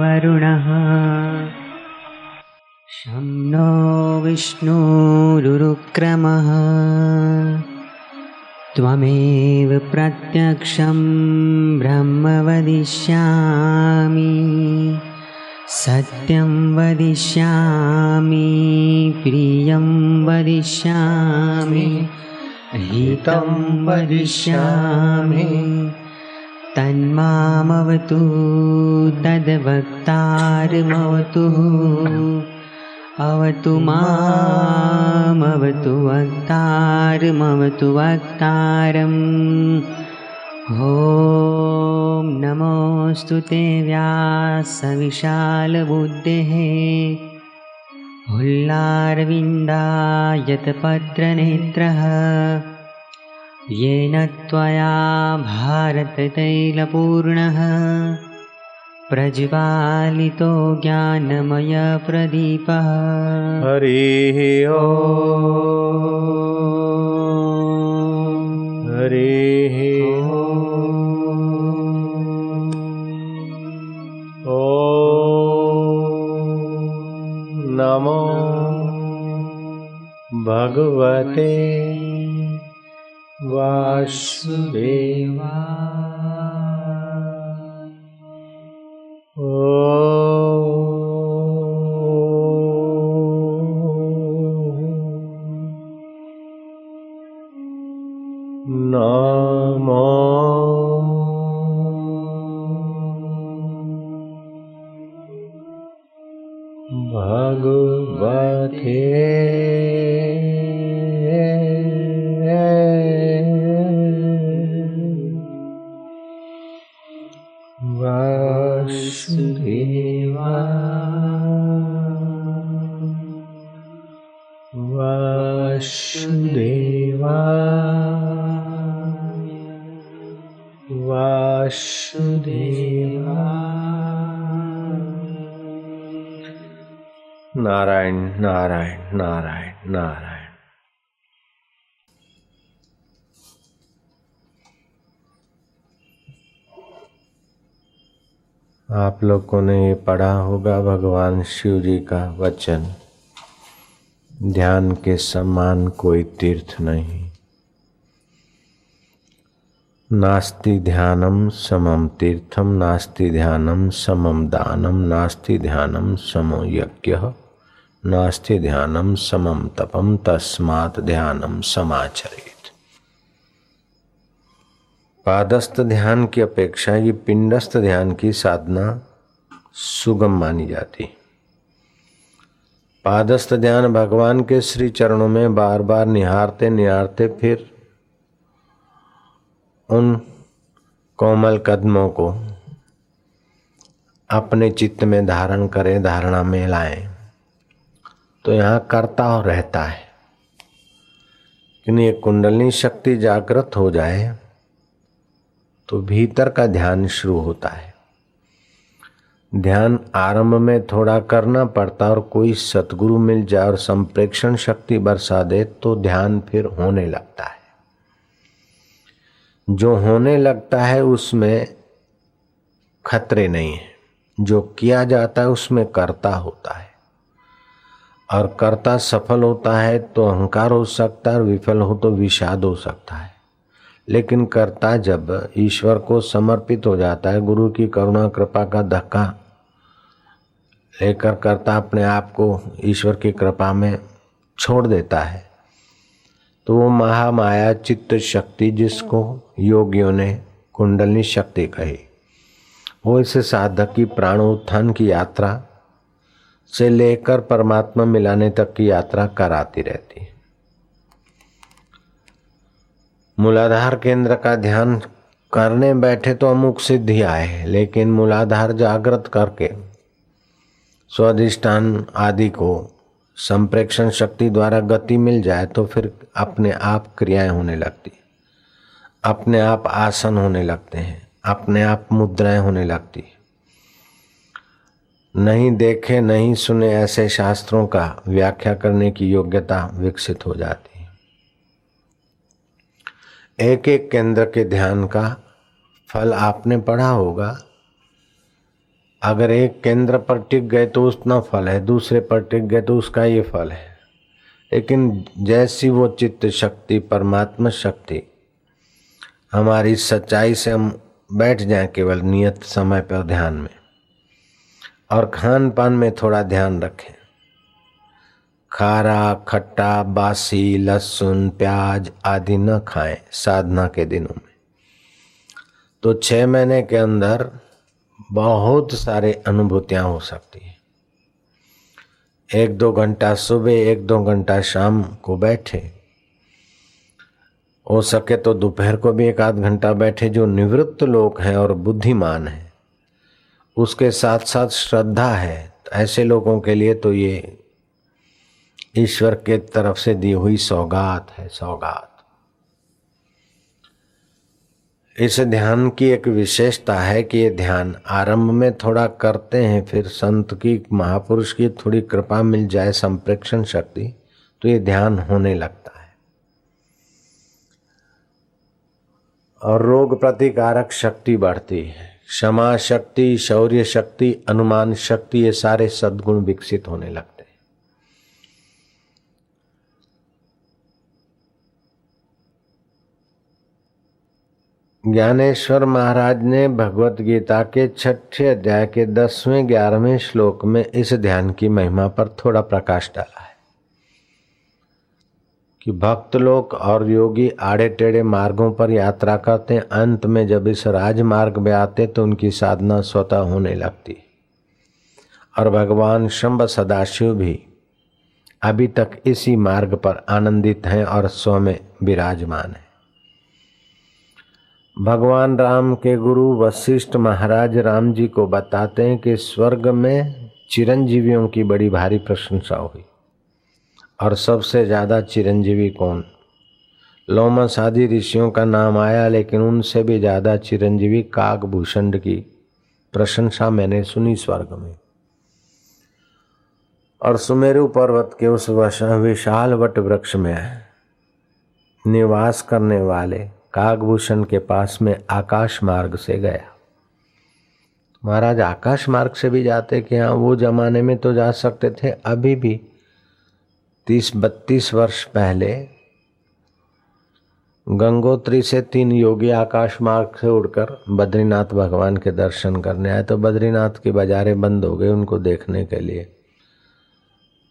वरुणः। शं नो विष्णुरुक्रमः त्वमेव प्रत्यक्षं ब्रह्म वदिष्यामि। सत्यं वदिष्यामि प्रियं वदिष्यामि हितं वदिष्यामि तन्मामवतु तद्वक्तारमवतु अवतु मामवतु वक्तारमवतु वक्तारम्। ॐ नमोऽस्तु ते व्यासविशालबुद्धेः हुल्लारविन्दायतपत्रनेत्रः येन त्वया भारततैलपूर्णः प्रज्वालितो ज्ञानमयप्रदीपः हरिः ओ। हरिः ॐ नमो भगवते वासुदेवा। नमो वासुदेवा वासुदेवा वासुदेवा नारायण नारायण नारायण नारायण आप लोगों ने ये पढ़ा होगा भगवान शिव जी का वचन। ध्यान के समान कोई तीर्थ नहीं। नास्ति ध्यानम समम तीर्थम नास्ति ध्यानम समम दानम नास्ति ध्यानम समो यज्ञ, नास्ति ध्यानम समम तपम तस्मात् ध्यानम समाचरित पादस्थ ध्यान की अपेक्षा ये पिंडस्थ ध्यान की साधना सुगम मानी जाती। पादस्थ ध्यान भगवान के श्री चरणों में बार बार निहारते निहारते फिर उन कोमल कदमों को अपने चित्त में धारण करें, धारणा में लाएँ। तो यहाँ करता और रहता है। क्योंकि ये कुंडलनी शक्ति जागृत हो जाए तो भीतर का ध्यान शुरू होता है। ध्यान आरंभ में थोड़ा करना पड़ता और कोई सतगुरु मिल जाए और संप्रेक्षण शक्ति बरसा दे तो ध्यान फिर होने लगता है। जो होने लगता है उसमें खतरे नहीं है। जो किया जाता है उसमें कर्ता होता है। और कर्ता सफल होता है तो अहंकार हो सकता है और विफल हो तो विषाद हो सकता है। लेकिन कर्ता जब ईश्वर को समर्पित हो जाता है, गुरु की करुणा, कृपा का धक्का लेकर कर्ता अपने आप को ईश्वर की कृपा में छोड़ देता है। तो वो महामाया चित्त शक्ति जिसको योगियों ने कुंडलनी शक्ति कही, वो इस साधक की प्राण उत्थान की यात्रा से लेकर परमात्मा मिलाने तक की यात्रा कराती रहती है। मूलाधार केंद्र का ध्यान करने बैठे तो अमुक सिद्धि आए, लेकिन मूलाधार जागृत करके स्वाधिष्ठान आदि को संप्रेक्षण शक्ति द्वारा गति मिल जाए तो फिर अपने आप क्रियाएँ होने लगती। अपने आप आसन होने लगते हैं, अपने आप मुद्राएँ होने लगती। नहीं देखे, नहीं सुने ऐसे शास्त्रों का व्याख्या करने की योग्यता विकसित हो जाती। एक एक केंद्र के ध्यान का फल आपने पढ़ा होगा। अगर एक केंद्र पर टिक गए तो उतना फल है, दूसरे पर टिक गए तो उसका ये फल है। लेकिन जैसी वो चित्त शक्ति, परमात्मा शक्ति, हमारी सच्चाई से हम बैठ जाए केवल नियत समय पर ध्यान में। और खान पान में थोड़ा ध्यान रखें। खारा, खट्टा, बासी, लहसुन, प्याज आदि न खाएँ साधना के दिनों में। तो छह महीने के अंदर बहुत सारे अनुभूतियाँ हो सकती है। एक दो घंटा सुबह, एक दो घंटा शाम को बैठे। हो सके तो दोपहर को भी एक आध घंटा बैठे जो निवृत्त लोग हैं और बुद्धिमान हैं। उसके साथ साथ श्रद्धा है। ऐसे लोगों के लिए तो ये ईश्वर के तरफ़ से दी हुई सौगात है, सौगात। इस ध्यान की एक विशेषता है कि ये ध्यान आरंभ में थोड़ा करते हैं, फिर संत की, महापुरुष की थोड़ी कृपा मिल जाए, संप्रेक्षण शक्ति तो ये ध्यान होने लगता है। और रोग प्रतिकारक शक्ति बढ़ती है। क्षमा शक्ति, शौर्य शक्ति, अनुमान शक्ति, ये सारे सद्गुण विकसित होने लगते ज्ञानेश्वर महाराज ने भगवत गीता के छठे अध्याय के दसवें, ग्यारहवें श्लोक में इस ध्यान की महिमा पर थोड़ा प्रकाश डाला है कि भक्त लोग और योगी आड़े टेढ़े मार्गों पर यात्रा करते अंत में जब इस राजमार्ग में आते तो उनकी साधना स्वतः होने लगती और भगवान शंभ सदाशिव भी अभी तक इसी मार्ग पर आनंदित हैं और स्व में विराजमान है। भगवान राम के गुरु वशिष्ठ महाराज राम जी को बताते हैं कि स्वर्ग में चिरंजीवियों की बड़ी भारी प्रशंसा हुई। और सबसे ज़्यादा चिरंजीवी कौन? लोमस आदि ऋषियों का नाम आया, लेकिन उनसे भी ज़्यादा चिरंजीवी काकभूषण की प्रशंसा मैंने सुनी स्वर्ग में। और सुमेरु पर्वत के उस विशाल वट वृक्ष में निवास करने वाले कागभूषण के पास में आकाश मार्ग से गया। महाराज, आकाश मार्ग से भी जाते कि हाँ वो जमाने में तो जा सकते थे। अभी भी तीस बत्तीस वर्ष पहले गंगोत्री से तीन योगी आकाश मार्ग से उड़कर बद्रीनाथ भगवान के दर्शन करने आए। तो बद्रीनाथ की बाजारें बंद हो गई उनको देखने के लिए।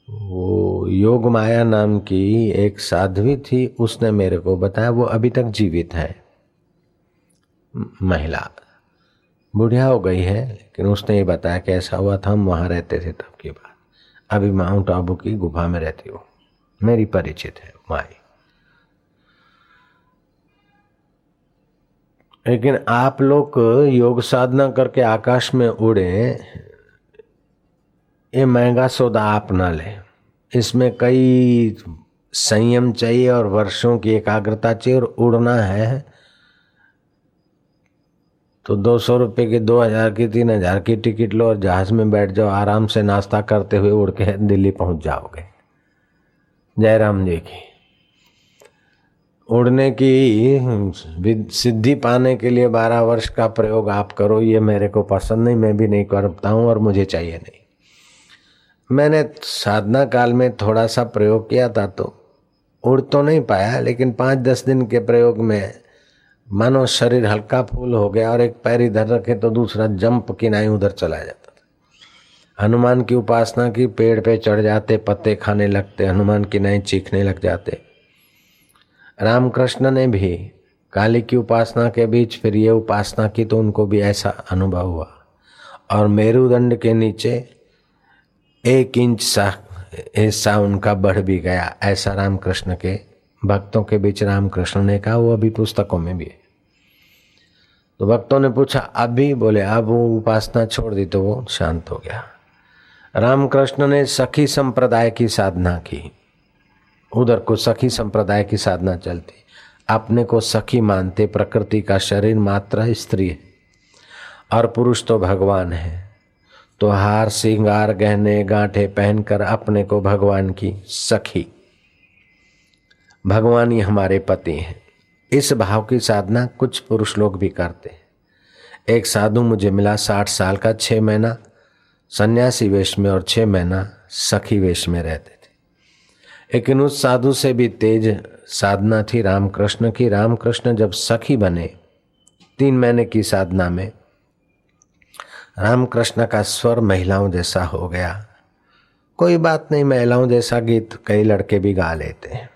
वो योग माया नाम की एक साध्वी थी, उसने मेरे को बताया, वो अभी तक जीवित है। महिला। बुढ़िया हो गई है, लेकिन उसने ये बताया कि ऐसा हुआ था, हम वहाँ रहते थे तब की बात। अभी माउंट आबू की गुफा में रहती हो। मेरी परिचित है, माई। लेकिन आप लोग योग साधना करके आकाश में उड़े ये महँगा सौदा आप ना लें। इसमें कई संयम चाहिए और वर्षों की एकाग्रता चाहिए और उड़ना है। तो दो सौ रुपये की, दो हज़ार की, तीन हज़ार की टिकट लो और जहाज़ में बैठ जाओ, आराम से नाश्ता करते हुए उड़ के दिल्ली पहुँच जाओगे। जयराम जी की। उड़ने की सिद्धि पाने के लिए बारह वर्ष का प्रयोग आप करो, ये मेरे को पसंद नहीं, मैं भी नहीं करता हूँ और मुझे चाहिए नहीं। मैंने साधना काल में थोड़ा सा प्रयोग किया था तो उड़ तो नहीं पाया, लेकिन पाँच दस दिन के प्रयोग में मानो शरीर हल्का फूल हो गया और एक पैर इधर रखे तो दूसरा जंप किनाई उधर चला जाता था। हनुमान की उपासना की, पेड़ पे चढ़ जाते, पत्ते खाने लगते, हनुमान की नाई चीखने लग जाते। रामकृष्ण ने भी काली की उपासना के बीच फिर ये उपासना की तो उनको भी ऐसा अनुभव हुआ। और मेरुदंड के नीचे एक इंच सा, हिस्सा उनका बढ़ भी गया, ऐसा रामकृष्ण के, भक्तों के बीच रामकृष्ण ने कहा, वो अभी पुस्तकों में भी है। तो भक्तों ने पूछा अभी बोले अब वो उपासना छोड़ दी तो वो शांत हो गया। रामकृष्ण ने सखी संप्रदाय की साधना की। उधर को सखी संप्रदाय की साधना चलती। अपने को सखी मानते, प्रकृति का शरीर मात्र स्त्री है, और पुरुष तो भगवान है। तो हार श्रृंगार गहने गांठे पहनकर अपने को भगवान की सखी। भगवान ही हमारे पति हैं। इस भाव की साधना कुछ पुरुष लोग भी करते हैं। एक साधु मुझे मिला साठ साल का छः महीना। सन्यासी वेश में और छः महीना सखी वेश में रहते थे। लेकिन उस साधु से भी तेज साधना थी रामकृष्ण की। रामकृष्ण जब सखी बने, तीन महीने की साधना में रामकृष्ण का स्वर महिलाओं जैसा हो गया। कोई बात नहीं, महिलाओं जैसा गीत कई लड़के भी गा लेते हैं।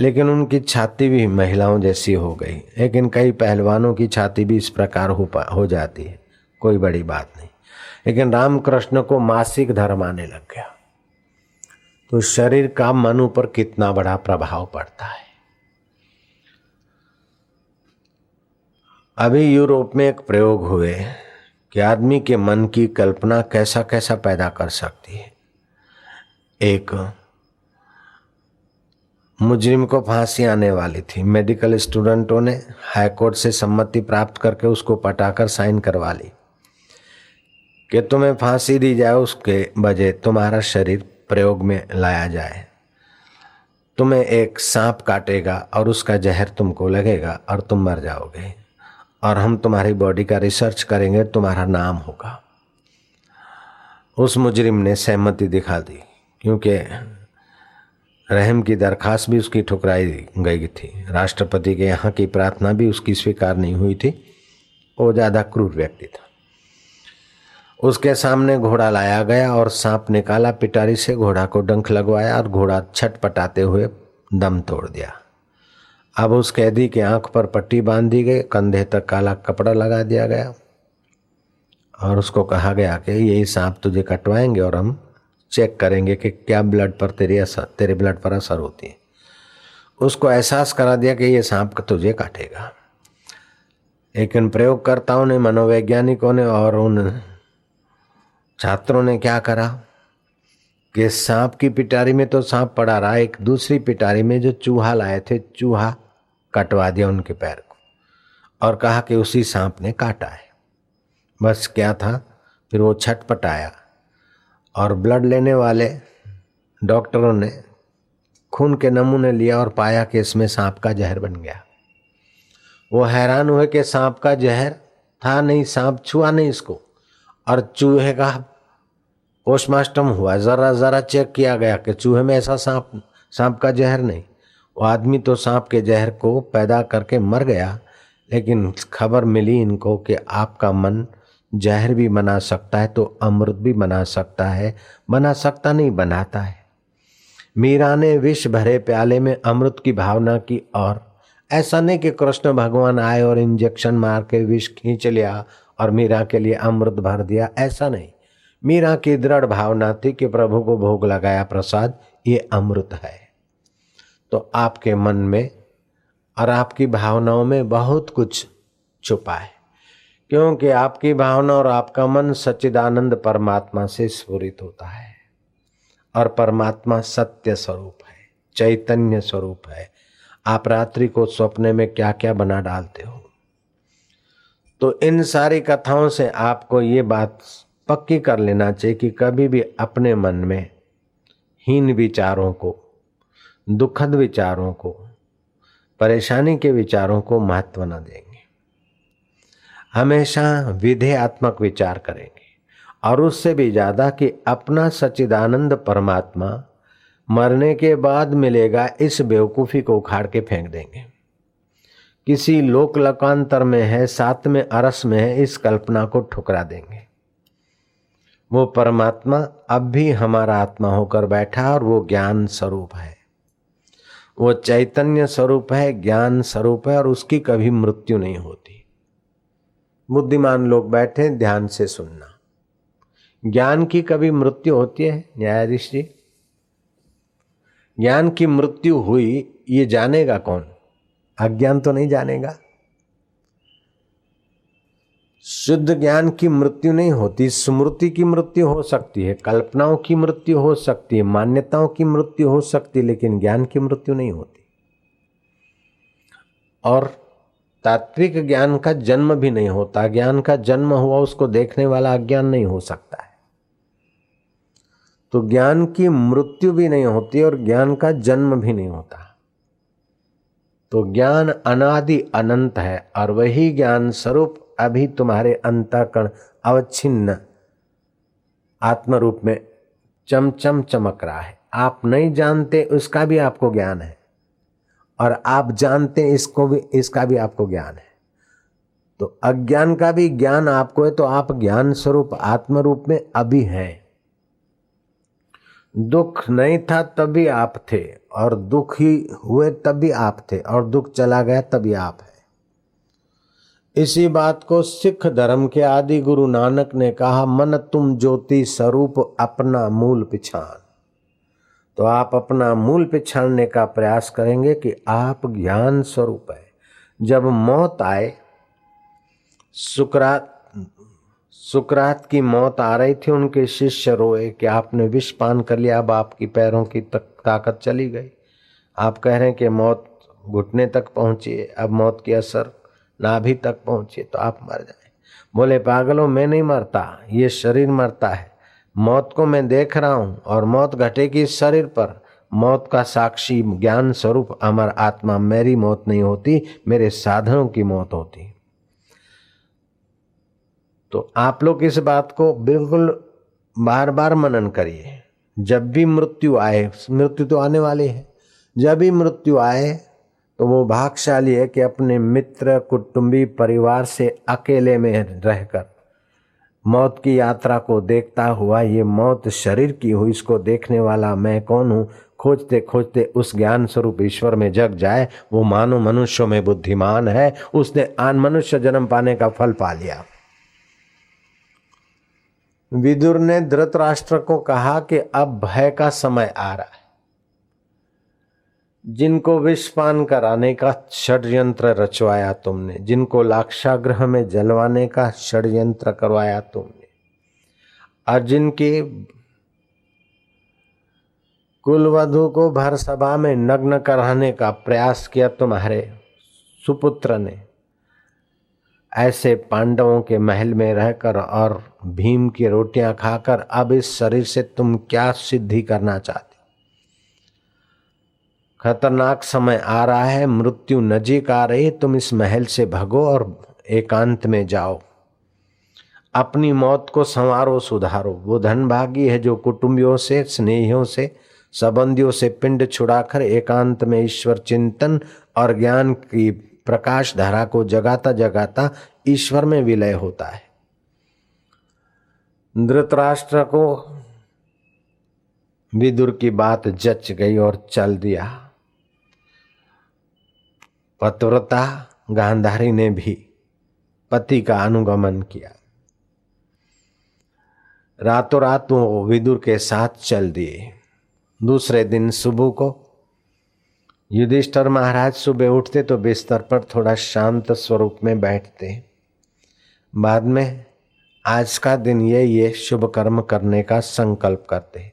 लेकिन उनकी छाती भी महिलाओं जैसी हो गई। लेकिन कई पहलवानों की छाती भी इस प्रकार हो पा हो जाती है। कोई बड़ी बात नहीं। लेकिन रामकृष्ण को मासिक धर्म आने लग गया। तो शरीर का मन ऊपर कितना बड़ा प्रभाव पड़ता है। अभी यूरोप में एक प्रयोग हुए। कि आदमी के मन की कल्पना कैसा कैसा पैदा कर सकती है? एक, मुजरिम को फांसी आने वाली थी। मेडिकल स्टूडेंटों ने हाईकोर्ट से सम्मति प्राप्त करके उसको पटाकर साइन करवा ली। कि तुम्हें फांसी दी जाए, उसके बजे तुम्हारा शरीर प्रयोग में लाया जाए। तुम्हें एक सांप काटेगा और उसका जहर तुमको लगेगा और तुम मर जाओगे। और हम तुम्हारी बॉडी का रिसर्च करेंगे, तुम्हारा नाम होगा। उस मुजरिम ने सहमति दिखा दी, क्योंकि रहम की दरखास्त भी उसकी ठुकराई गई थी। राष्ट्रपति के यहाँ की प्रार्थना भी उसकी स्वीकार नहीं हुई थी, वो ज़्यादा क्रूर व्यक्ति था। उसके सामने घोड़ा लाया गया और सांप निकाला, पिटारी से घोड़ा को डंक लगवाया और घोड़ा छटपटाते हुए दम तोड़ दिया। अब उस कैदी के आँख पर पट्टी बाँध दी गई, कंधे तक काला कपड़ा लगा दिया गया। और उसको कहा गया कि यही सांप तुझे कटवाएँगे और हम चेक करेंगे कि क्या ब्लड पर तेरी असर, तेरे ब्लड पर असर होती है। उसको एहसास करा दिया कि ये सांप तुझे काटेगा। लेकिन प्रयोगकर्ताओं ने, मनोवैज्ञानिकों ने और उन छात्रों ने क्या करा कि सांप की पिटारी में तो सांप पड़ा रहा, एक दूसरी पिटारी में जो चूहा लाए थे, चूहा कटवा दिया उनके पैर को और कहा कि उसी सांप ने काटा है। बस क्या था? फिर वो छटपट आया और ब्लड लेने वाले डॉक्टरों ने खून के नमूने लिया और पाया कि इसमें सांप का जहर बन गया। वो हैरान हुए कि सांप का जहर था नहीं, सांप छुआ नहीं इसको और चूहे का पोस्टमास्टम हुआ। ज़रा ज़रा चेक किया गया कि चूहे में ऐसा सांप सांप का जहर नहीं। वो आदमी तो सांप के जहर को पैदा करके मर गया, लेकिन खबर मिली इनको कि आपका मन जहर भी बना सकता है तो अमृत भी बना सकता है। बना सकता नहीं, बनाता है। मीरा ने विष भरे प्याले में अमृत की भावना की और ऐसा नहीं कि कृष्ण भगवान आए और इंजेक्शन मार के विष खींच लिया और मीरा के लिए अमृत भर दिया, ऐसा नहीं। मीरा की दृढ़ भावना थी कि प्रभु को भोग लगाया प्रसाद, ये अमृत है। तो आपके मन में और आपकी भावनाओं में बहुत कुछ छुपा है। क्योंकि आपकी भावना और आपका मन सच्चिदानंद परमात्मा से स्फुरित होता है और परमात्मा सत्य स्वरूप है, चैतन्य स्वरूप है। आप रात्रि को सपने में क्या क्या बना डालते हो? तो इन सारी कथाओं से आपको ये बात पक्की कर लेना चाहिए कि कभी भी अपने मन में हीन विचारों को दुखद विचारों को, परेशानी के विचारों को महत्व न देंगे। हमेशा विधेयात्मक विचार करेंगे और उससे भी ज़्यादा कि अपना सच्चिदानंद परमात्मा मरने के बाद मिलेगा इस बेवकूफ़ी को उखाड़ के फेंक देंगे। किसी लोक लोकांतर में है, सात में अरस में है, इस कल्पना को ठुकरा देंगे। वो परमात्मा अब भी हमारा आत्मा होकर बैठा और वो ज्ञान स्वरूप है। वो चैतन्य स्वरूप है, ज्ञान स्वरूप है और उसकी कभी मृत्यु नहीं होती। बुद्धिमान लोग बैठे ध्यान से सुनना। ज्ञान की कभी मृत्यु होती है, न्यायाधीश जी? ज्ञान की मृत्यु हुई, ये जानेगा कौन? अज्ञान तो नहीं जानेगा। शुद्ध ज्ञान की मृत्यु नहीं होती, स्मृति की मृत्यु हो सकती है, कल्पनाओं की मृत्यु हो सकती है, मान्यताओं की मृत्यु हो सकती है, लेकिन ज्ञान की मृत्यु नहीं होती। और तात्विक ज्ञान का जन्म भी नहीं होता, ज्ञान का जन्म हुआ, उसको देखने वाला अज्ञान नहीं हो सकता है। तो ज्ञान की मृत्यु भी नहीं होती और ज्ञान का जन्म भी नहीं होता। तो ज्ञान अनादि अनंत है, और वही ज्ञान स्वरूप अभी तुम्हारे अंतःकरण अवच्छिन्न आत्म रूप में चमचम चमक रहा है। आप नहीं जानते, उसका भी आपको ज्ञान है। और आप जानते इसको भी, इसका भी आपको ज्ञान है। तो अज्ञान का भी ज्ञान आपको है तो आप ज्ञान स्वरूप आत्म रूप में अभी हैं। दुख नहीं था तभी आप थे, और दुख ही हुए तभी आप थे, और दुख चला गया तभी आप है। इसी बात को सिख धर्म के आदि गुरु नानक ने कहा, मन तुम ज्योति स्वरूप अपना मूल पिछान। तो आप अपना मूल पिछाड़ने का प्रयास करेंगे कि आप ज्ञान स्वरूप है। जब मौत आए, सुकरात सुकरात की मौत आ रही थी, उनके शिष्य रोए कि आपने विष पान कर लिया, अब आपकी पैरों की तक ताकत चली गई। आप कह रहे हैं कि मौत घुटने तक पहुँची है, अब मौत की असर नाभि तक पहुँचे तो आप मर जाए। बोले, पागलों, मैं नहीं मरता, ये शरीर मरता है। मौत को मैं देख रहा हूँ और मौत घटेगी शरीर पर। मौत का साक्षी ज्ञान स्वरूप अमर आत्मा, मेरी मौत नहीं होती, मेरे साधनों की मौत होती। तो आप लोग इस बात को बिल्कुल बार बार मनन करिए। जब भी मृत्यु आए, मृत्यु तो आने वाली है। जब भी मृत्यु आए तो वो भागशाली है कि अपने मित्र, कुटुंबी परिवार से अकेले में रहकर मौत की यात्रा को देखता हुआ, ये मौत शरीर की हुई इसको देखने वाला मैं कौन हूँ? खोजते खोजते उस ज्ञान स्वरूप ईश्वर में जग जाए, वो मानो मनुष्यों में बुद्धिमान है, उसने आन मनुष्य जन्म पाने का फल पा लिया। विदुर ने धृतराष्ट्र को कहा कि अब भय का समय आ रहा है। जिनको विषपान कराने का षड्यंत्र रचवाया तुमने, जिनको लाक्षाग्रह में जलवाने का षड्यंत्र करवाया तुमने, और जिनके कुलवधु को भर सभा में नग्न कराने का प्रयास किया तुम्हारे सुपुत्र ने, ऐसे पांडवों के महल में रहकर और भीम की रोटियाँ खाकर अब इस शरीर से तुम क्या सिद्धि करना चाहते? खतरनाक समय आ रहा है, मृत्यु नजीक आ रही तुम इस महल से भगो और एकांत में जाओ। अपनी मौत को संवारो, सुधारो। वो धनभागी है जो कुटुंबियों से, स्नेहियों से, संबंधियों से पिंड छुड़ाकर एकांत में ईश्वर चिंतन और ज्ञान की प्रकाश धारा को जगाता जगाता ईश्वर में विलय होता है। धृतराष्ट्र को विदुर की बात जच गई और चल दिया। पतव्रता गांधारी ने भी पति का अनुगमन किया। रातों रात वो विदुर के साथ चल दिए। दूसरे दिन सुबह को युधिष्ठर महाराज सुबह उठते तो बिस्तर पर थोड़ा शांत स्वरूप में बैठते। बाद में आज का दिन ये ये शुभ कर्म करने का संकल्प करते।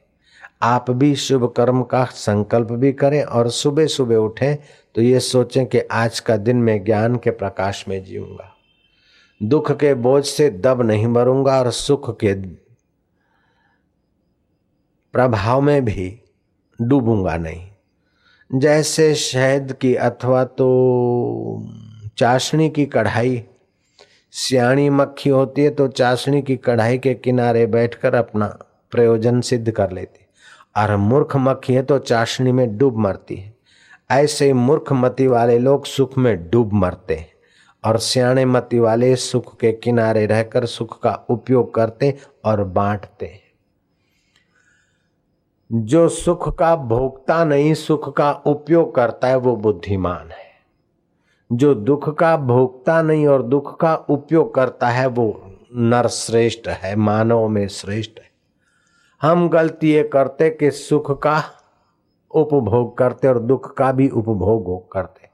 आप भी शुभ कर्म का संकल्प भी करें और सुबह सुबह उठें तो ये सोचें कि आज का दिन मैं ज्ञान के प्रकाश में जीऊँगा। दुख के बोझ से दब नहीं मरूँगा और सुख के प्रभाव में भी डूबूँगा नहीं। जैसे शहद की अथवा तो चाशनी की कढ़ाई, सियाणी मक्खी होती है तो चाशनी की कढ़ाई के किनारे बैठकर अपना प्रयोजन सिद्ध कर लेती। और मूर्ख मक्खी है तो चाशनी में डूब मरती है। ऐसे मूर्ख मति वाले लोग सुख में डूब मरते हैं और सियाणे मति वाले सुख के किनारे रहकर सुख का उपयोग करते और बांटते हैं। जो सुख का भोगता नहीं, सुख का उपयोग करता है, वो बुद्धिमान है। जो दुख का भोगता नहीं और दुख का उपयोग करता है, वो नर श्रेष्ठ है, मानव में श्रेष्ठ है। हम गलती ये करते कि सुख का उपभोग करते और दुख का भी उपभोग करते।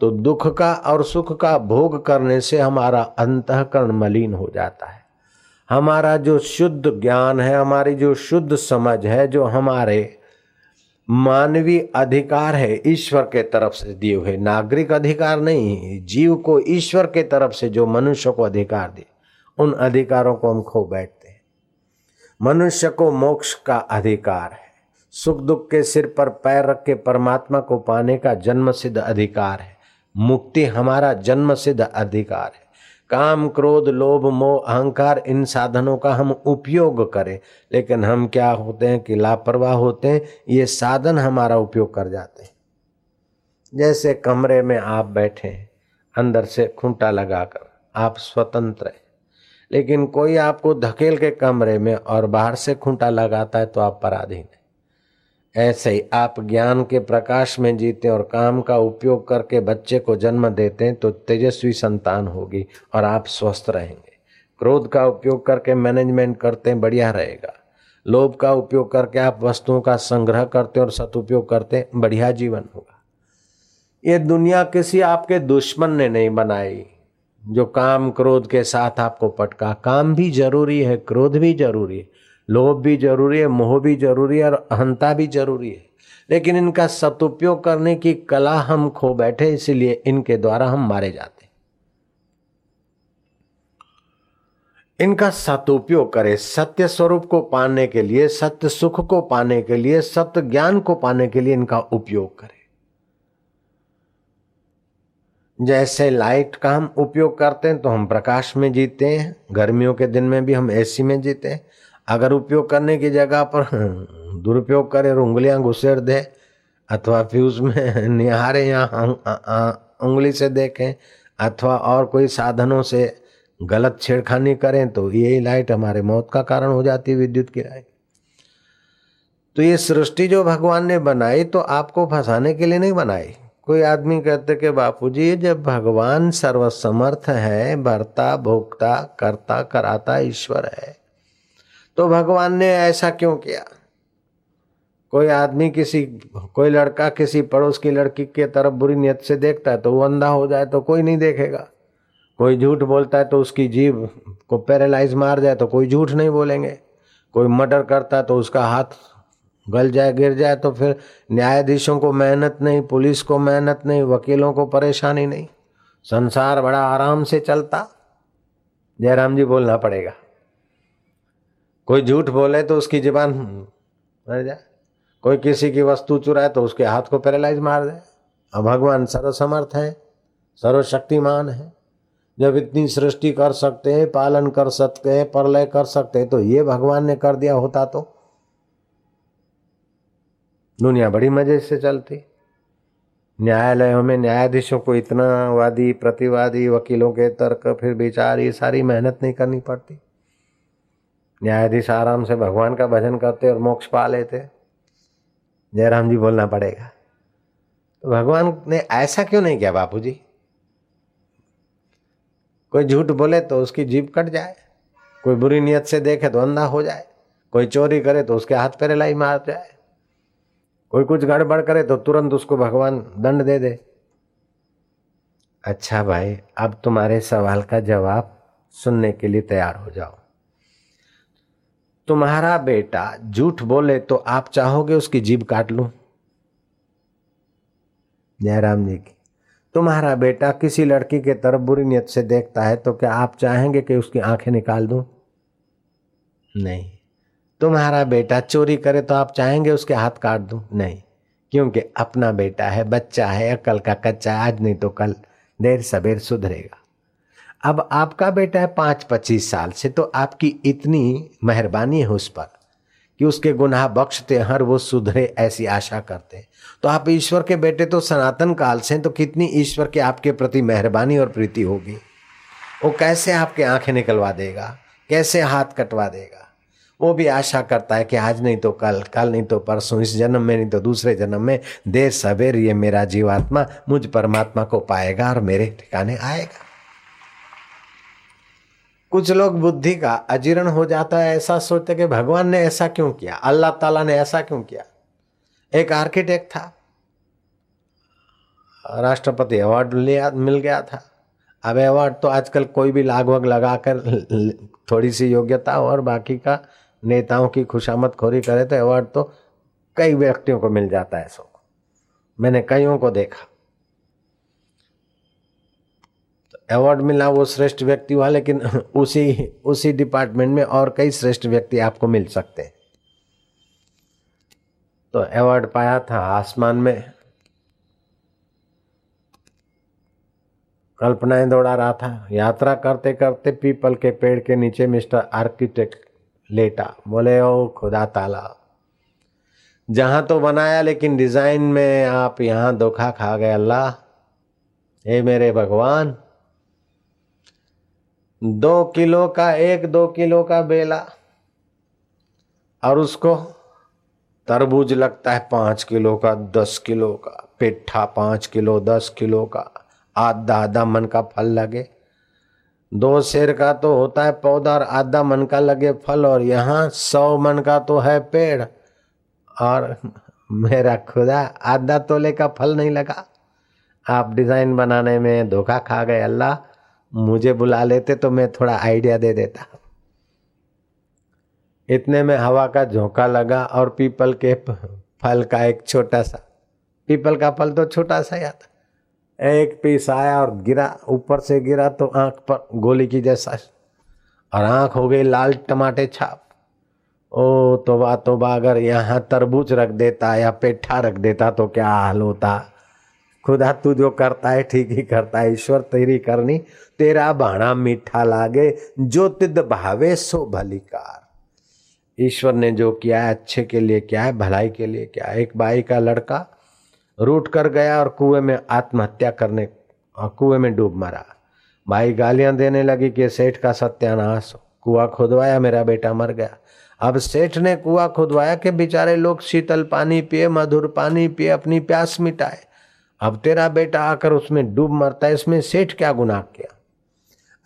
तो दुख का और सुख का भोग करने से हमारा अंतकरण मलिन हो जाता है। हमारा जो शुद्ध ज्ञान है, हमारी जो शुद्ध समझ है, जो हमारे मानवीय अधिकार है, ईश्वर के तरफ़ से दिए हुए, नागरिक अधिकार नहीं, जीव को ईश्वर के तरफ़ से जो मनुष्य को अधिकार दिए उन अधिकारों को हम खो बैठते मनुष्य को मोक्ष का अधिकार है। सुख दुख के सिर पर पैर रख के परमात्मा को पाने का जन्म सिद्ध अधिकार है। मुक्ति हमारा जन्म सिद्ध अधिकार है। काम, क्रोध, लोभ, मोह, अहंकार, इन साधनों का हम उपयोग करें। लेकिन हम क्या होते हैं कि लापरवाह होते हैं, ये साधन हमारा उपयोग कर जाते हैं। जैसे कमरे में आप बैठे अंदर से खूंटा लगाकर आप स्वतंत्र हैं। लेकिन कोई आपको धकेल के कमरे में और बाहर से खूंटा लगाता है तो आप पराधीन है। ऐसे ही आप ज्ञान के प्रकाश में जीते और काम का उपयोग करके बच्चे को जन्म देते हैं तो तेजस्वी संतान होगी और आप स्वस्थ रहेंगे। क्रोध का उपयोग करके मैनेजमेंट करते हैं, बढ़िया रहेगा। लोभ का उपयोग करके आप वस्तुओं का संग्रह करते और सदुपयोग करते बढ़िया जीवन होगा। ये दुनिया किसी आपके दुश्मन ने नहीं बनाई। जो काम क्रोध के साथ आपको पटका। काम भी ज़रूरी है, क्रोध भी ज़रूरी है, लोभ भी ज़रूरी है, मोह भी ज़रूरी है और अहंता भी ज़रूरी है। लेकिन इनका सदुपयोग करने की कला हम खो बैठे, इसलिए इनके द्वारा हम मारे जाते इनका सदुपयोग करें, सत्य स्वरूप को पाने के लिए, सत्य सुख को पाने के लिए, सत्य ज्ञान को पाने के लिए इनका उपयोग करें। जैसे लाइट का हम उपयोग करते हैं तो हम प्रकाश में जीते हैं, गर्मियों के दिन में भी हम एसी में जीते हैं। अगर उपयोग करने की जगह पर दुरुपयोग करें और उंगलियाँ घुसेड़ दे, अथवा फ्यूज में निहारे या उंगली से देखें, अथवा और कोई साधनों से गलत छेड़खानी करें तो यही लाइट हमारे मौत का कारण हो जाती है विद्युत की लाइट तो ये सृष्टि जो भगवान ने बनाई तो आपको फंसाने के लिए नहीं बनाई। कोई आदमी कहते कि, बापूजी, जब भगवान सर्वसमर्थ है, भरता भोगता करता, कराता, ईश्वर है तो भगवान ने ऐसा क्यों किया? कोई आदमी किसी, कोई लड़का किसी पड़ोस की लड़की के तरफ़ बुरी नियत से देखता है तो वो अंधा हो जाए तो कोई नहीं देखेगा। कोई झूठ बोलता है तो उसकी जीव को पैरालाइज मार जाए तो कोई झूठ नहीं बोलेंगे। कोई मर्डर करता है तो उसका हाथ गल जाए, गिर जाए तो फिर न्यायाधीशों को मेहनत नहीं, पुलिस को मेहनत नहीं, वकीलों को परेशानी नहीं। संसार बड़ा आराम से चलता। जयराम जी बोलना पड़ेगा। कोई झूठ बोले तो उसकी जबान मर जाए। कोई किसी की वस्तु चुराए तो उसके हाथ को पैरालाइज मार दे। अब भगवान सर्वसमर्थ है, सर्वशक्तिमान है। जब इतनी सृष्टि कर सकते हैं, पालन कर सकते हैं, प्रलय कर सकते हैं तो ये भगवान ने कर दिया होता तो दुनिया बड़ी मज़े से चलती। न्यायालयों में न्यायाधीशों को इतना वादी, प्रतिवादी, वकीलों के तर्क, फिर विचार, ये सारी मेहनत नहीं करनी पड़ती। न्यायाधीश आराम से भगवान का भजन करते और मोक्ष पा लेते। जयराम जी बोलना पड़ेगा। तो भगवान ने ऐसा क्यों नहीं किया बापू जी कोई झूठ बोले तो उसकी जीभ कट जाए। कोई बुरी नियत से देखे तो अंधा हो जाए। कोई चोरी करे तो उसके हाथ पैरे लाई मार जाए। कोई कुछ गड़बड़ करे तो तुरंत उसको भगवान दंड दे दे। अच्छा भाई, अब तुम्हारे सवाल का जवाब सुनने के लिए तैयार हो जाओ। तुम्हारा बेटा झूठ बोले तो आप चाहोगे उसकी जीभ काट लू? जयराम जी की। तुम्हारा बेटा किसी लड़की के तरफ़ बुरी नियत से देखता है तो क्या आप चाहेंगे कि उसकी आँखें निकाल दूँ? नहीं। तुम्हारा बेटा चोरी करे तो आप चाहेंगे उसके हाथ काट दूँ? नहीं, क्योंकि अपना बेटा है, बच्चा है, अकल का कच्चा, आज नहीं तो कल देर सवेर सुधरेगा। अब आपका बेटा है पाँच पच्चीस साल से तो आपकी इतनी मेहरबानी है उस पर कि उसके गुनाह बख्शते हर वो सुधरे ऐसी आशा करते तो आप ईश्वर के बेटे तो सनातन काल से तो कितनी ईश्वर के आपके प्रति मेहरबानी और प्रीति होगी? वो कैसे आपके आँखें निकलवा देगा? कैसे हाथ कटवा देगा? वो भी आशा करता है कि आज नहीं तो कल कल नहीं तो परसों, इस जन्म में नहीं तो दूसरे जन्म में, देर सवेर ये मेरा जीवात्मा मुझ परमात्मा को पाएगा और मेरे ठिकाने आएगा। कुछ लोग बुद्धि का अजीर्ण हो जाता है, ऐसा सोचते कि भगवान ने ऐसा क्यों किया? अल्लाह ताला ने ऐसा क्यों किया? एक आर्किटेक्ट था, राष्ट्रपति अवार्ड लिया मिल गया था। अब अवार्ड तो आजकल कोई भी लाग वग लगाकर, थोड़ी सी योग्यता और बाकी का नेताओं की खुशामद खोरी करे तो अवार्ड तो कई व्यक्तियों को मिल जाता है सो मैंने कईयों को देखा। तो अवार्ड मिला वो श्रेष्ठ व्यक्ति हुआ, लेकिन उसी उसी डिपार्टमेंट में और कई श्रेष्ठ व्यक्ति आपको मिल सकते हैं। तो अवार्ड पाया था आसमान में। कल्पनाएँ दौड़ा रहा था। यात्रा करते करते पीपल के पेड़ के नीचे मिस्टर आर्किटेक्ट लेटा। बोले, ओ खुदा ताला, जहाँ तो बनाया, लेकिन डिज़ाइन में आप यहाँ धोखा खा गए, अल्लाह। हे मेरे भगवान, दो किलो का एक, दो किलो का बेला, और उसको तरबूज लगता है पाँच किलो का, दस किलो का, पेठा पाँच किलो, दस किलो का, आधा आधा मन का फल लगे। दो शेर का तो होता है पौधा और आधा मन का लगे फल, और यहाँ सौ मन का तो है पेड़। और मेरा खुदा, आधा तोले का फल नहीं लगा। आप डिज़ाइन बनाने में धोखा खा गए, अल्लाह। मुझे बुला लेते तो मैं थोड़ा आइडिया दे देता। इतने में हवा का झोंका लगा और पीपल के फल का एक छोटा सा, पीपल का फल तो छोटा सा ही आता। एक पीस आया और गिरा, ऊपर से गिरा तो आँख पर गोली की जैसा। और आँख हो गई लाल टमाटे छाप। ओ, तोबा अगर यहाँ तरबूज रख देता या पेठा रख देता तो क्या हाल होता? खुदा तू जो करता है, ठीक ही करता है। ईश्वर तेरी करनी, तेरा बाणा मीठा लागे, जो तिद भावे सो भलीकार ईश्वर ने जो किया है, अच्छे के लिए क्या है, भलाई के लिए क्या है? एक बाई का लड़का रूट कर गया और कुएँ में आत्महत्या करने और कुएँ में डूब मरा। भाई गालियाँ देने लगी कि सेठ का सत्यानाश। कुआ खुदवाया, मेरा बेटा मर गया। अब सेठ ने कुआ खुदवाया कि बेचारे लोग शीतल पानी पिए, मधुर पानी पिए, अपनी प्यास मिटाए। अब तेरा बेटा आकर उसमें डूब मरता है, इसमें सेठ क्या गुनाह किया?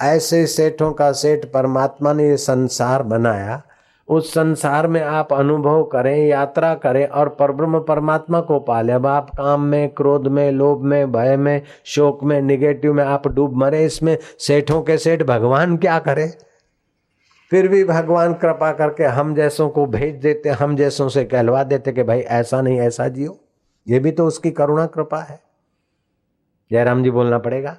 ऐसे सेठों का सेठ परमात्मा ने ये संसार बनाया। उस संसार में आप अनुभव करें, यात्रा करें और परब्रह्म परमात्मा को पाले। अब आप काम में, क्रोध में, लोभ में, भय में, शोक में निगेटिव में आप डूब मरे, इसमें सेठों के सेठ भगवान क्या करे? फिर भी भगवान कृपा करके हम जैसों को भेज देते, हम जैसों से कहलवा देते कि भाई ऐसा नहीं, ऐसा जियो। ये भी तो उसकी करुणा, कृपा है। जयराम जी बोलना पड़ेगा,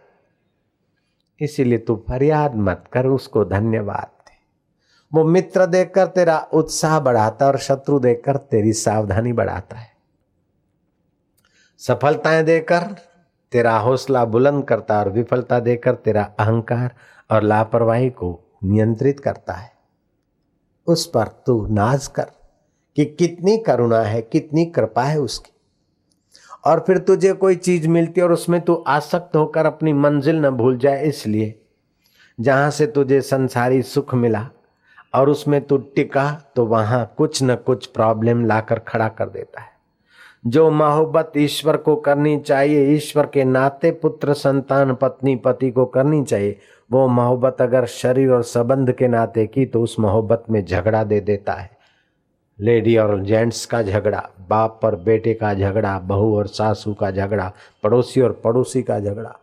इसीलिए तू फरियाद मत कर, उसको धन्यवाद। वो मित्र देखकर तेरा उत्साह बढ़ाता है और शत्रु देखकर तेरी सावधानी बढ़ाता है। सफलताएँ देकर तेरा हौसला बुलंद करता और विफलता देकर तेरा अहंकार और लापरवाही को नियंत्रित करता है। उस पर तू नाज कर कि कितनी करुणा है, कितनी कृपा है उसकी। और फिर तुझे कोई चीज़ मिलती और उसमें तू आसक्त होकर अपनी मंजिल न भूल जाए, इसलिए जहाँ से तुझे संसारी सुख मिला और उसमें तू टिका तो वहाँ कुछ न कुछ प्रॉब्लम लाकर खड़ा कर देता है। जो मोहब्बत ईश्वर को करनी चाहिए, ईश्वर के नाते पुत्र, संतान, पत्नी, पति को करनी चाहिए, वो मोहब्बत अगर शरीर और संबंध के नाते की तो उस मोहब्बत में झगड़ा दे देता है। लेडी और जेंट्स का झगड़ा, बाप और बेटे का झगड़ा, बहू और सासू का झगड़ा, पड़ोसी और पड़ोसी का झगड़ा।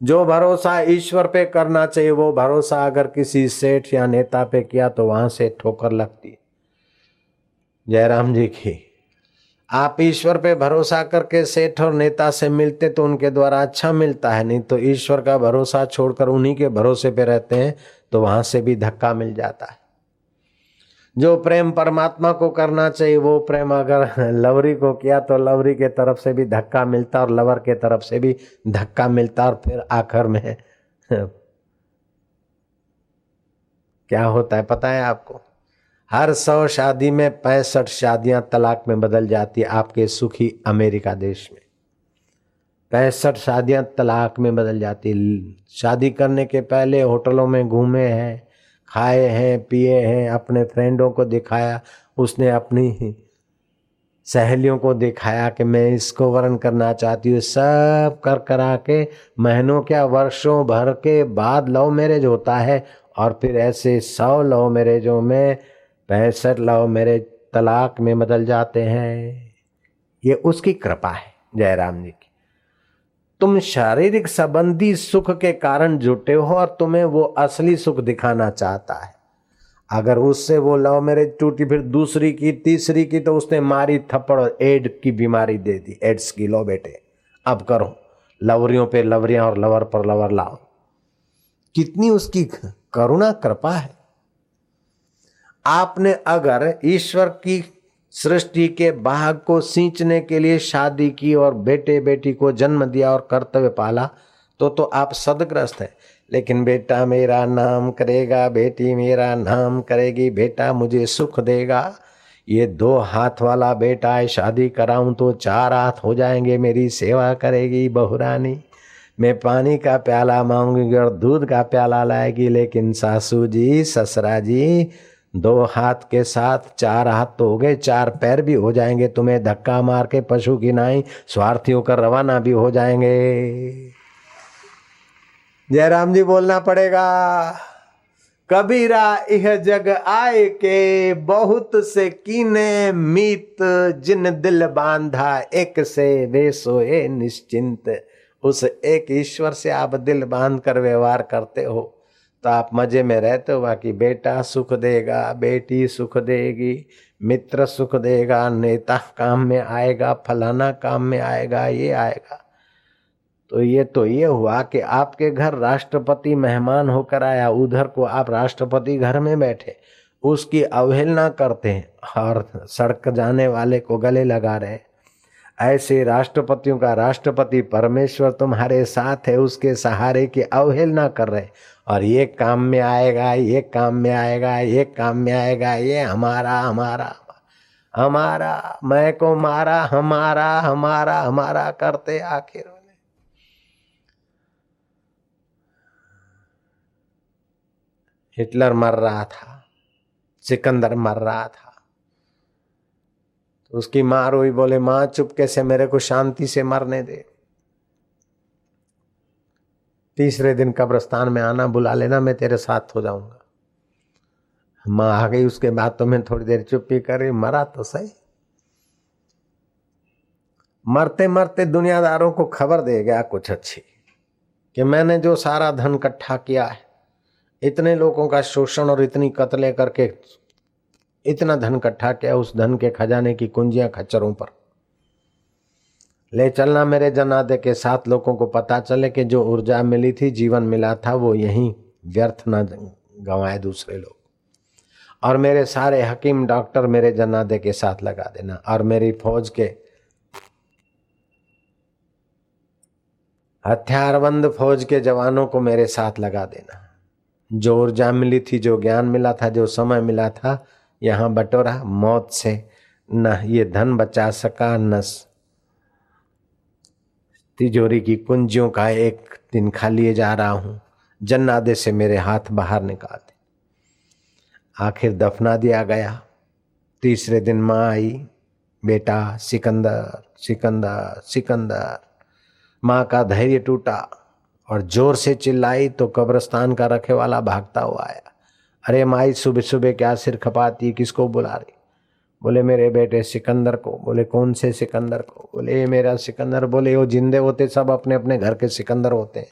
जो भरोसा ईश्वर पे करना चाहिए, वो भरोसा अगर किसी सेठ या नेता पे किया तो वहाँ से ठोकर लगती। जयराम जी की, आप ईश्वर पे भरोसा करके सेठ और नेता से मिलते तो उनके द्वारा अच्छा मिलता है, नहीं तो ईश्वर का भरोसा छोड़कर उन्हीं के भरोसे पे रहते हैं तो वहाँ से भी धक्का मिल जाता है। जो प्रेम परमात्मा को करना चाहिए, वो प्रेम अगर लवरी को किया तो लवरी के तरफ़ से भी धक्का मिलता और लवर के तरफ़ से भी धक्का मिलता और फिर आखिर में क्या होता है पता है आपको? हर सौ शादी में पैंसठ शादियाँ तलाक में बदल जाती है आपके सुखी अमेरिका देश में। पैंसठ शादियाँ तलाक में बदल जाती शादी करने के पहले होटलों में घूमे हैं खाए हैं, पिए हैं, अपने फ्रेंडों को दिखाया, उसने अपनी सहेलियों को दिखाया कि मैं इसको वर्ण करना चाहती हूँ। सब कर करा के महीनों क्या वर्षों भर के बाद लव मैरिज होता है और फिर ऐसे सौ लव मैरिजों में पैंसठ लव मैरिज तलाक में बदल जाते हैं। ये उसकी कृपा है, जयराम जी की। तुम शारीरिक संबंधी सुख के कारण जुटे हो और तुम्हें वो असली सुख दिखाना चाहता है। अगर उससे वो लव मैरिज टूटी, फिर दूसरी की, तीसरी की तो उसने मारी थप्पड़ और एड की बीमारी दे दी। एड्स की, लो बेटे, अब करो। लवरियों पे लवरियाँ और लवर पर लवर लाओ। कितनी उसकी करुणा, कृपा है। आपने अगर ईश्वर की सृष्टि के भाग को सींचने के लिए शादी की और बेटे बेटी को जन्म दिया और कर्तव्य पाला तो तो आप सदग्रस्त हैं। लेकिन बेटा मेरा नाम करेगा, बेटी मेरा नाम करेगी, बेटा मुझे सुख देगा। ये दो हाथ वाला बेटा है शादी कराऊं तो चार हाथ हो जाएँगे, मेरी सेवा करेगी बहुरानी। मैं पानी का प्याला मांगूँगी और दूध का प्याला लाएगी, लेकिन सासू जी ससरा जी दो हाथ के साथ चार हाथ तो हो गए, चार पैर भी हो जाएँगे तुम्हें, धक्का मार के पशु की नाई स्वार्थी होकर रवाना भी हो जाएँगे। जयराम जी बोलना पड़ेगा, कबीरा यह जग आए के बहुत से कीने मीत, जिन दिल बांधा एक से वे सोए निश्चिंत। उस एक ईश्वर से आप दिल बाँध कर व्यवहार करते हो। तो आप मज़े में रहते हो, बाकी बेटा सुख देगा, बेटी सुख देगी, मित्र सुख देगा, नेता काम में आएगा, फलाना काम में आएगा, ये आएगा। तो ये तो ये हुआ कि आपके घर राष्ट्रपति मेहमान होकर आया, उधर को आप राष्ट्रपति घर में बैठे, उसकी अवहेलना करते हैं और सड़क जाने वाले को गले लगा रहे ऐसे राष्ट्रपतियों का राष्ट्रपति परमेश्वर तुम्हारे साथ है, उसके सहारे की अवहेलना कर रहे और ये काम में आएगा, ये काम में आएगा, ये काम में आएगा, ये हमारा हमारा हमारा, मैं को मारा, हमारा हमारा हमारा करते आखिर हिटलर मर रहा था, सिकंदर मर रहा था। तो उसकी माँ रोई, बोले, माँ, चुपके से मेरे को शांति से मरने दे। तीसरे दिन कब्रस्तान में आना, बुला लेना, मैं तेरे साथ हो जाऊँगा। माँ आ गई, उसके बाद तो मैं थोड़ी देर चुप्पी करी, मरा तो सही। मरते मरते दुनियादारों को खबर दे गया कुछ अच्छी, कि मैंने जो सारा धन इकट्ठा किया है, इतने लोगों का शोषण और इतनी कतले करके इतना धन इकट्ठा किया, उस धन के खजाने की कुंजियाँ खच्चरों पर ले चलना मेरे जनादे के साथ लोगों को पता चले कि जो ऊर्जा मिली थी, जीवन मिला था, वो यहीं व्यर्थ न गंवाए दूसरे लोग। और मेरे सारे हकीम डॉक्टर मेरे जनादे के साथ लगा देना और मेरी फौज के हथियारबंद फौज के जवानों को मेरे साथ लगा देना। जो ऊर्जा मिली थी, जो ज्ञान मिला था, जो समय मिला था, यहाँ बटोरा मौत से न ये धन बचा सका, न तिजोरी की कुंजियों का एक दिन खा लिए जा रहा हूँ। जन्नादे से मेरे हाथ बाहर निकाल दे। आखिर दफना दिया गया। तीसरे दिन माँ आई। बेटा, सिकंदर सिकंदर सिकंदर। माँ का धैर्य टूटा और ज़ोर से चिल्लाई तो कब्रस्तान का रखे वाला भागता हुआ आया। अरे माई सुबह सुबह क्या सिर खपाती, किसको बुला रही? बोले, मेरे बेटे सिकंदर को। बोले, कौन से सिकंदर को? बोले, ये मेरा सिकंदर। बोले, वो जिंदे होते, सब अपने अपने घर के सिकंदर होते हैं।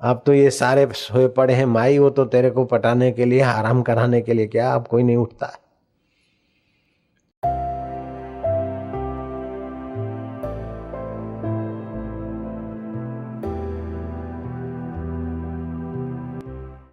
अब तो ये सारे सोए पड़े हैं, माई वो तो तेरे को पटाने के लिए, आराम कराने के लिए, क्या अब कोई नहीं उठता? है